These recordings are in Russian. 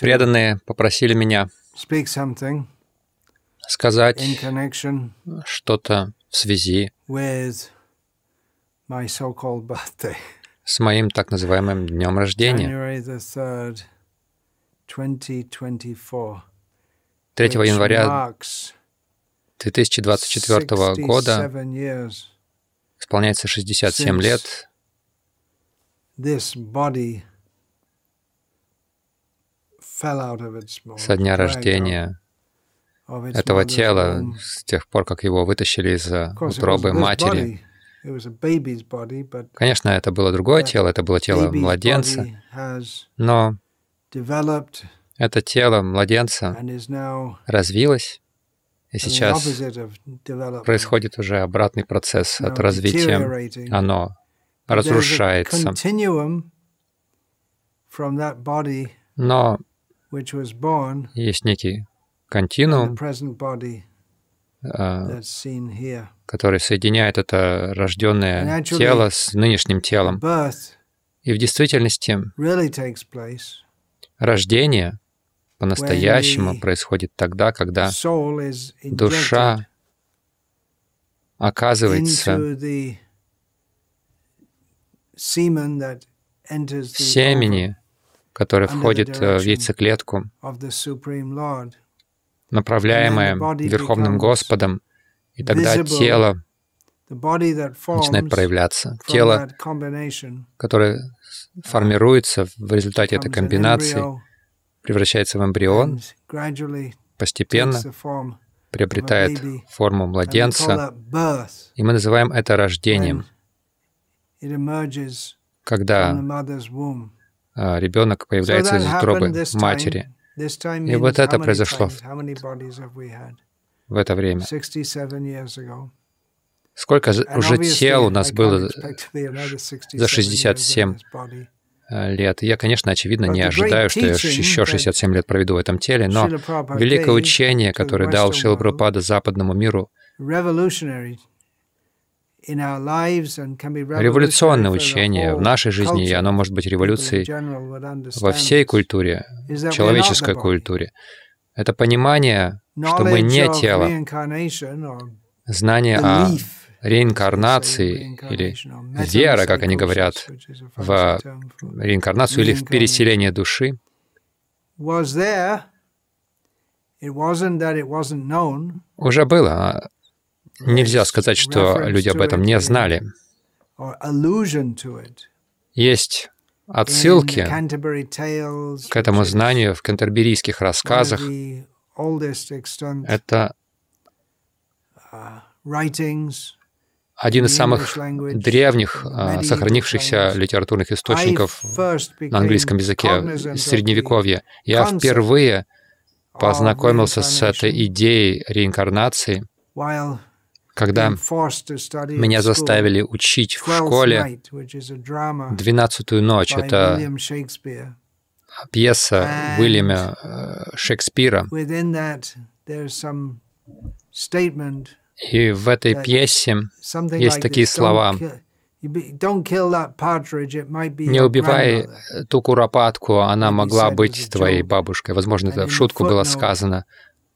Преданные попросили меня сказать что-то в связи с моим так называемым днем рождения, January the 3rd, 2024, 3 which января marks 2024 года. 67 years исполняется 67 лет со дня рождения этого тела, с тех пор, как его вытащили из it утробы матери. Конечно, это было другое тело, это было тело младенца, но это тело младенца развилось, и сейчас происходит уже обратный процесс от развития. Оно разрушается. Но есть некий континуум, а, который соединяет это рожденное тело с нынешним телом. И в действительности рождение по-настоящему происходит тогда, когда душа оказывается в семени, которое входит э, в яйцеклетку, направляемое Верховным Господом, и тогда тело начинает проявляться. Тело, которое формируется в результате этой комбинации, превращается в эмбрион, постепенно приобретает форму младенца, и мы называем это рождением, когда а, ребенок появляется из утробы матери. И вот это произошло в это время. 67 years ago. Сколько уже тел у нас было expect to be another 67 за years in 67 this body. э, лет. Я, конечно, очевидно, не ожидаю, что я еще that 67 лет проведу в этом теле, но великое учение, которое дал Прабхупада западному миру, революционное учение в нашей жизни, и оно может быть революцией во всей культуре, человеческой культуре. Это понимание, что мы не тело, знание о реинкарнации или вера, как они говорят, в реинкарнацию или в переселение души, уже было. Нельзя сказать, что люди об этом не знали. Есть отсылки к этому знанию в кантерберийских рассказах. Это uh, один из самых древних а, сохранившихся литературных источников на английском языке из Средневековья. Я впервые познакомился с этой идеей реинкарнации, когда меня заставили учить в школе «Двенадцатую ночь». Это пьеса Уильяма э, Шекспира. И в этой пьесе Есть такие слова. «Не убивай grandmother». ту куропатку, она могла быть твоей бабушкой». Возможно, это в шутку было сказано,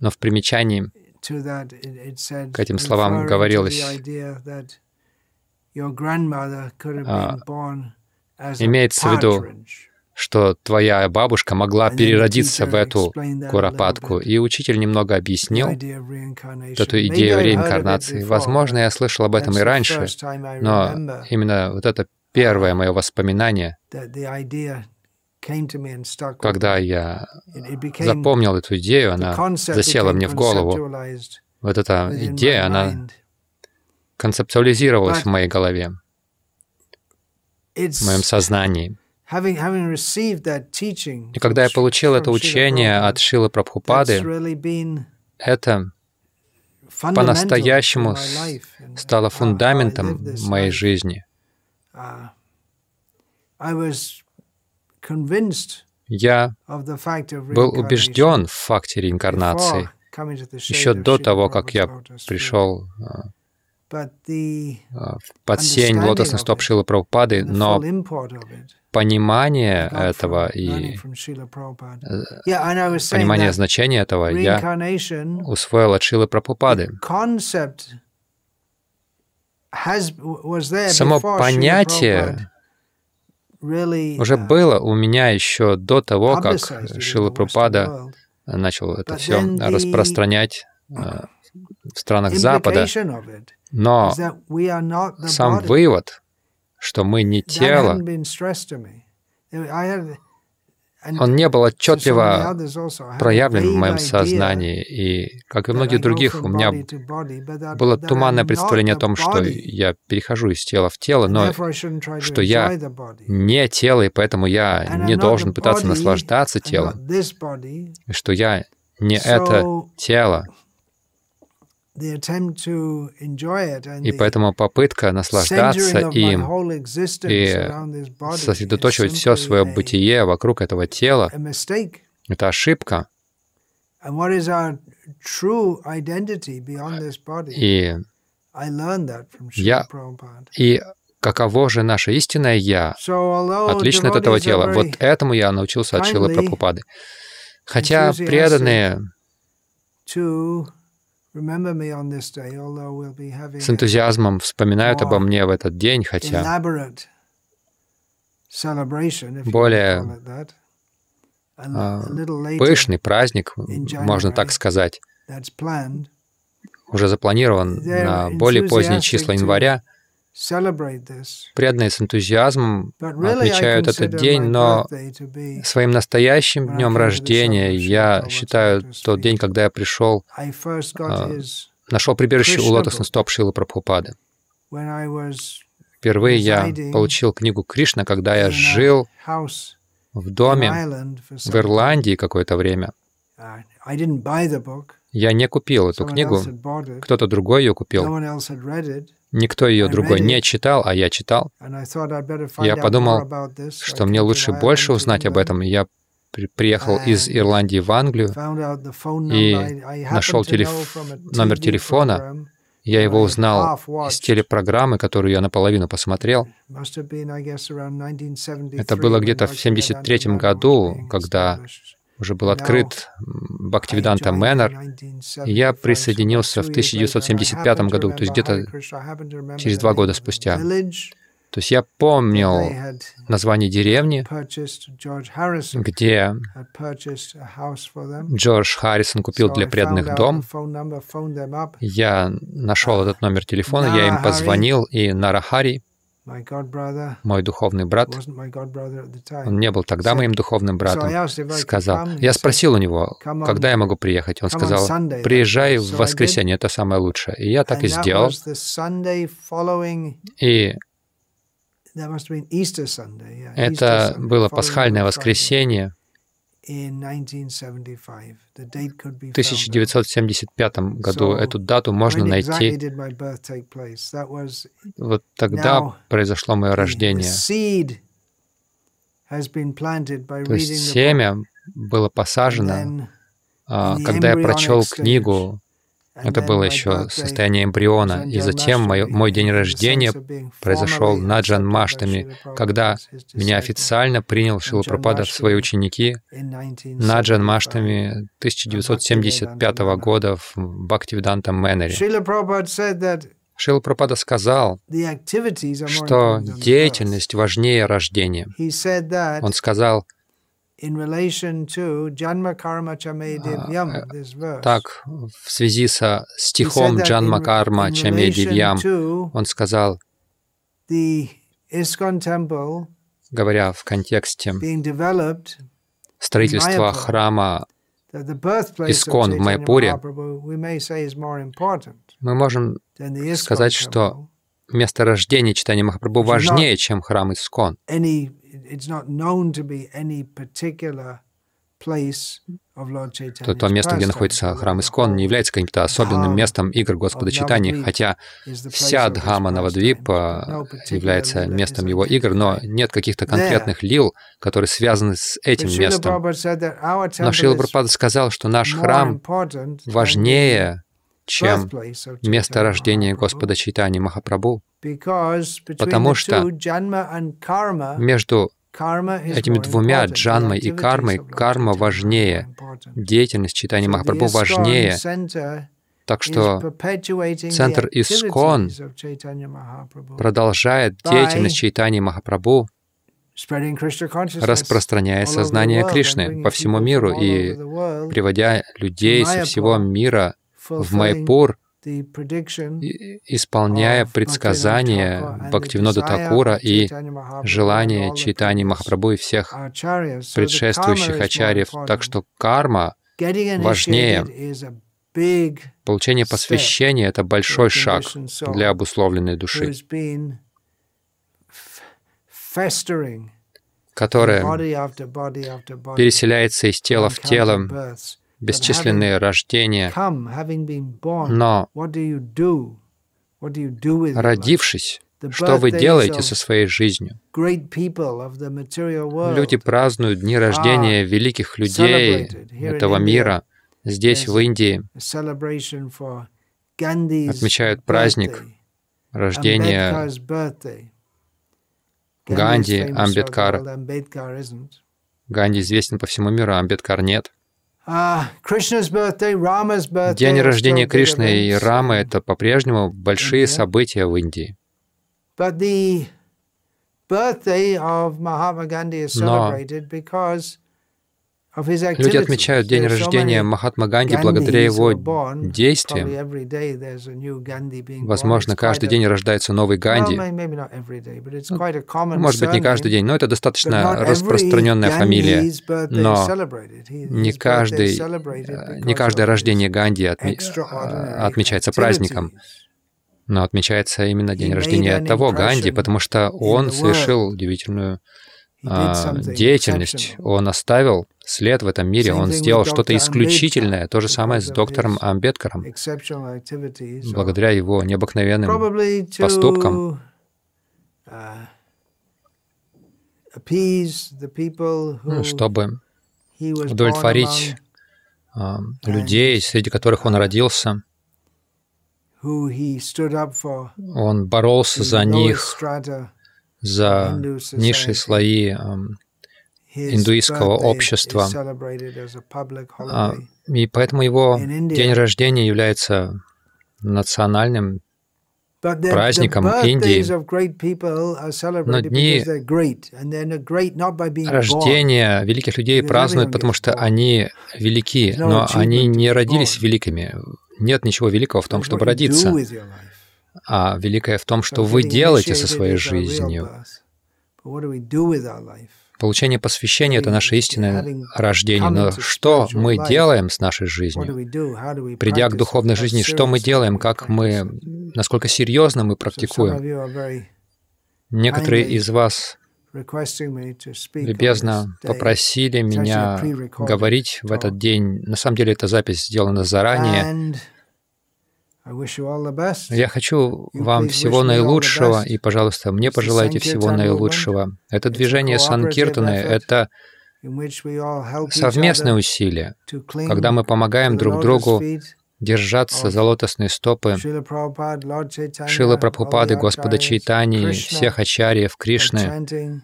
но в примечании К этим словам говорилось, а, имеется в виду, что твоя бабушка могла переродиться в эту куропатку. И учитель немного объяснил эту идею реинкарнации. Возможно, я слышал об этом и раньше, но именно вот это первое мое воспоминание, когда я запомнил эту идею, она засела мне в голову. Вот эта идея, она концептуализировалась в моей голове, в моем сознании. И когда я получил это учение от Шилы Прабхупады, это по-настоящему стало фундаментом моей жизни. Я был убежден в факте реинкарнации еще до того, как я пришел the а, под сень лотосных стоп Шилы Прабхупады, но понимание этого и э, понимание значения этого я усвоил от Шилы Прабхупады. Само понятие уже было у меня еще до того, как Шила Прабхупада начал это все распространять э, в странах Запада. Но сам вывод, что мы не тело, он не был отчетливо проявлен в моем сознании, и, как и многих других, у меня было туманное представление о том, что я перехожу из тела в тело, но что я не тело, и поэтому я не должен пытаться наслаждаться телом, и что я не это тело. И поэтому попытка наслаждаться им и сосредоточивать все свое бытие вокруг этого тела — это ошибка. И я и каково же наше истинное «Я», отлично от этого тела. Вот этому я научился от Шилы Прабхупады. Хотя преданные с энтузиазмом вспоминают обо мне в этот день, хотя более а, пышный праздник, можно так сказать, уже запланирован на более поздние числа января, Преданные с энтузиазмом отмечают этот день, но своим настоящим днем рождения я считаю тот день, когда я пришел, а, нашел прибежище у лотосных стоп Шилы Прабхупады. Впервые я получил книгу Кришна, когда я жил в доме в Ирландии какое-то время. Я не купил эту книгу, кто-то другой ее купил. Никто ее другой не читал, а я читал. Я подумал, что мне лучше больше узнать об этом. Я приехал из Ирландии в Англию и нашел телеф... номер телефона. Я его узнал из телепрограммы, которую я наполовину посмотрел. Это было где-то в 1973 году, когда уже был открыт Бхактивиданта Мэннер, я присоединился в 1975 году, то есть где-то через два года спустя. То есть я помнил название деревни, где Джордж Харрисон купил для преданных дом. Я нашел этот номер телефона, я им позвонил, и Нарахари, мой духовный брат, он не был тогда моим духовным братом, сказал, я спросил у него, когда я могу приехать. Он сказал, приезжай в воскресенье, это самое лучшее. И я так и сделал. И это было пасхальное воскресенье, в 1975 году эту дату можно найти. Вот тогда произошло мое рождение. То есть семя было посажено, а, когда я прочел книгу это было еще состояние эмбриона. И затем мой, мой день рождения произошел на Джанмаштами, когда меня официально принял Шила Пропада в свои ученики на Джанмаштами 1975 года в Бхактивиданта Мэннере. Шила Пропада сказал, что деятельность важнее рождения. Он сказал, а, так, в связи со стихом Джанма Карма Чаме Дивьям, он сказал, говоря в контексте строительства храма Искон в Майпуре, мы можем сказать, что место рождения читания Махапрабху важнее, чем храм Искон то, то место, где находится храм Искон, не является каким-то особенным местом игр Господа Читания, хотя вся Дхама Навадвипа является местом его игр, но нет каких-то конкретных лил, которые связаны с этим местом. Но Шрила Прабхупада сказал, что наш храм важнее, чем место рождения Господа Чайтани Махапрабху, потому что между этими двумя, джанмой и кармой, карма важнее, деятельность читания Махапрабху важнее. Так что центр Искон продолжает деятельность читания Махапрабху, распространяя сознание Кришны по всему миру и приводя людей со всего мира в Майпур, исполняя предсказания Бхактивинода Такура и желания Чайтани Махапрабху и всех предшествующих ачарьев. Так что карма важнее. Получение посвящения — это большой шаг для обусловленной души, которая переселяется из тела в тело, бесчисленные рождения, но родившись, что вы делаете со своей жизнью? Люди празднуют дни рождения великих людей этого мира. Здесь, в Индии, отмечают праздник рождения Ганди, Амбедкара. Ганди известен по всему миру, а Амбедкар нет. День рождения Кришны и Рамы — это по-прежнему большие события в Индии. Но Люди отмечают день рождения Махатма Ганди благодаря его действиям. Возможно, каждый день рождается новый Ганди. Может быть, не каждый день, но это достаточно распространенная фамилия. Но не, каждый, э, не каждое рождение Ганди отме отмечается праздником. но отмечается именно день рождения того Ганди, потому что он совершил удивительную а, деятельность, он оставил след в этом мире, он сделал что-то исключительное. То же самое с доктором Амбедкаром. Благодаря его необыкновенным поступкам uh, чтобы удовлетворить а, людей, среди которых он родился. Он боролся за них, за низшие слои индуистского общества. А, и поэтому его день рождения является национальным праздником Индии. Но дни рождения великих людей празднуют, потому что они велики, но они не родились великими. Нет ничего великого в том, чтобы родиться а великое в том, что вы делаете со своей жизнью. Получение посвящения — это наше истинное рождение. Но что мы делаем с нашей жизнью? Придя к духовной жизни, что мы делаем, как мы, насколько серьезно мы практикуем? Некоторые из вас любезно попросили меня говорить в этот день. На самом деле, эта запись сделана заранее. Я хочу вам всего наилучшего, и, пожалуйста, мне пожелайте всего наилучшего. Это движение Санкиртаны — это совместное усилие, когда мы помогаем друг другу держаться за лотосные стопы Шила Прабхупады, Господа Чайтани, всех ачарьев Кришны,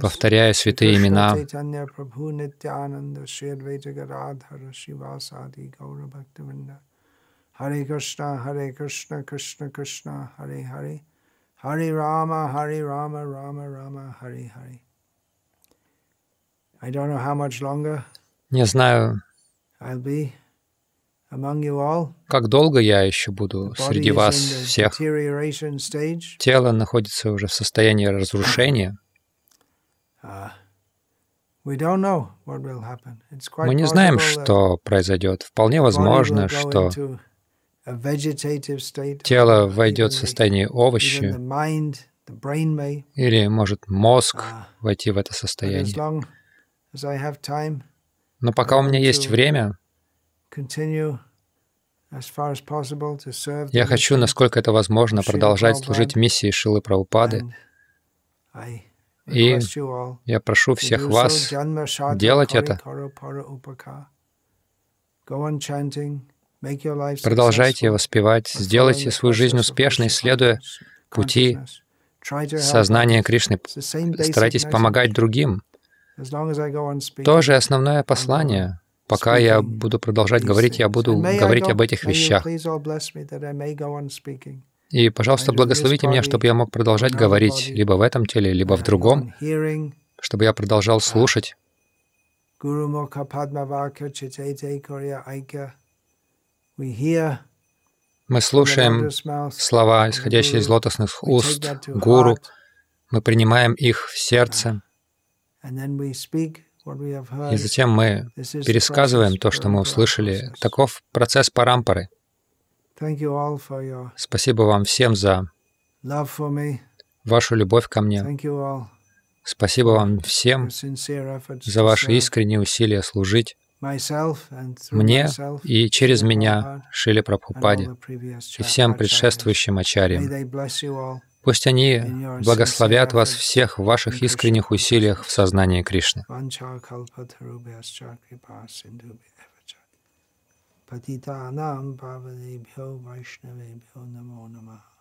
повторяя святые имена. Hare Krishna, Hare Krishna, Krishna Krishna, Hare Hare, Hare Rama, Hare Rama, Rama Rama, Hare Hare. I don't know how much longer Не знаю, I'll be among you all. как долго я еще буду среди вас всех. Тело находится уже в состоянии разрушения. Uh, мы не знаем, что произойдет. Вполне возможно, что тело войдет в состояние овощи, или может мозг ah, войти в это состояние. Но пока у меня есть время, я хочу, насколько это возможно, продолжать служить миссии Шилы Прабхупады. И я прошу всех вас делать это. Продолжайте воспевать, сделайте свою жизнь успешной, следуя пути сознание Кришны. Старайтесь помогать другим. Тоже основное послание. Пока я буду продолжать говорить, я буду говорить об этих вещах. И, пожалуйста, благословите меня, чтобы я мог продолжать говорить либо в этом теле, либо в другом, чтобы я продолжал слушать. Мы слушаем слова, исходящие из лотосных уст Гуру, мы принимаем их в сердце, и затем мы пересказываем то, что мы услышали. Таков процесс парампары. Спасибо вам всем за вашу любовь ко мне. Спасибо вам всем за ваши искренние усилия служить мне и через меня, Шили Прабхупаде, и всем предшествующим Ачарьям. Пусть они благословят вас всех в ваших искренних усилиях в сознании Кришны. Патитанам Павадебхио Вайшнавебхио Намо Намаха